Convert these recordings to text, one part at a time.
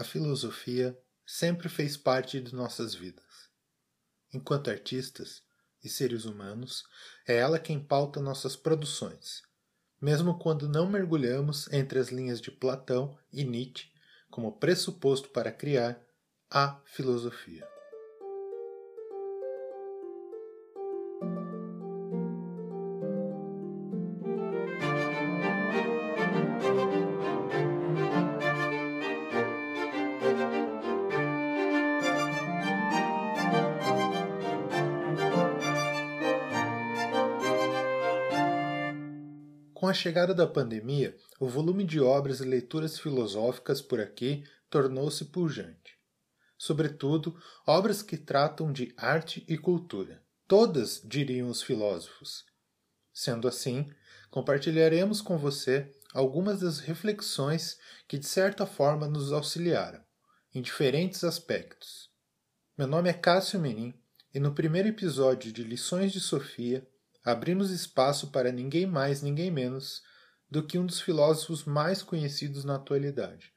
a filosofia sempre fez parte de nossas vidas. Enquanto artistas e seres humanos, é ela quem pauta nossas produções, mesmo quando não mergulhamos entre as linhas de Platão e Nietzsche como pressuposto para criar a filosofia. Com a chegada da pandemia, o volume de obras e leituras filosóficas por aqui tornou-se pujante. Sobretudo, obras que tratam de arte e cultura. Todas, diriam os filósofos. Sendo assim, compartilharemos com você algumas das reflexões que, de certa forma, nos auxiliaram, em diferentes aspectos. Meu nome é Cássio Menin e no primeiro episódio de Lições de Sofia abrimos espaço para ninguém mais, ninguém menos do que um dos filósofos mais conhecidos na atualidade,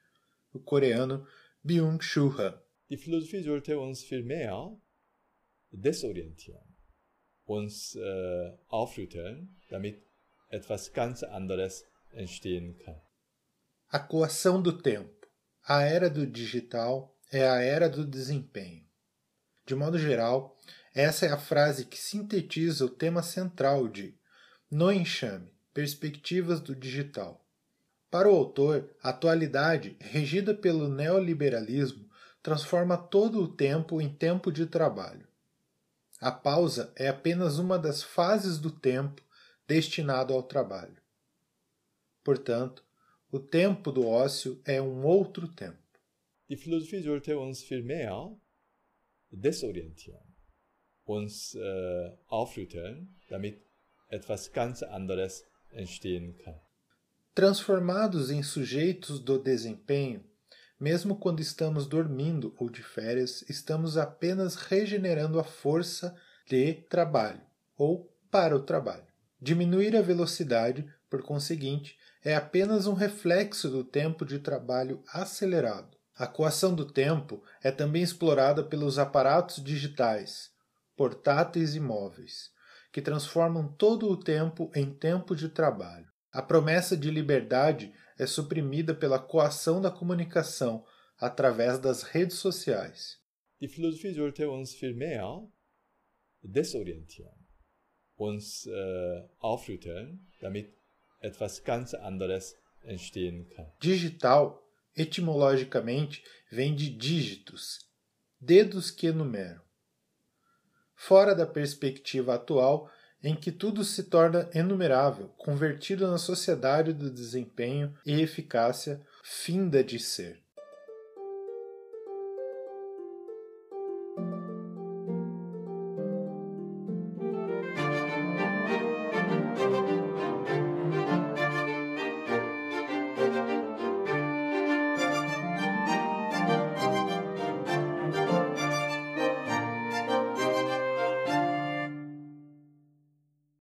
o coreano Byung-Chul Han. Die Philosophie sollte uns vielmehr desorientieren, uns äh, aufrütteln, damit etwas ganz anderes entstehen kann. A coação do tempo. A era do digital é a era do desempenho. De modo geral, essa é a frase que sintetiza o tema central de No Enxame Perspectivas do Digital. Para o autor, a atualidade, regida pelo neoliberalismo, transforma todo o tempo em tempo de trabalho. A pausa é apenas uma das fases do tempo destinado ao trabalho. Portanto, o tempo do ócio é um outro tempo. Die Philosophie sollte uns vielmehr desorientieren uns äh, aufrütteln, damit etwas ganz anderes entstehen kann. Transformados em sujeitos do desempenho, mesmo quando estamos dormindo ou de férias, estamos apenas regenerando a força de trabalho ou para o trabalho. Diminuir a velocidade, por conseguinte, é apenas um reflexo do tempo de trabalho acelerado. A coação do tempo é também explorada pelos aparatos digitais, portáteis e móveis, que transformam todo o tempo em tempo de trabalho. A promessa de liberdade é suprimida pela coação da comunicação através das redes sociais. Sollte uns vielmehr desorientieren, uns äh, aufrütteln, damit etwas ganz anderes entstehen kann. Digital, etimologicamente, vem de dígitos, dedos que enumeram fora da perspectiva atual em que tudo se torna enumerável, convertido na sociedade do desempenho e eficácia finda de ser.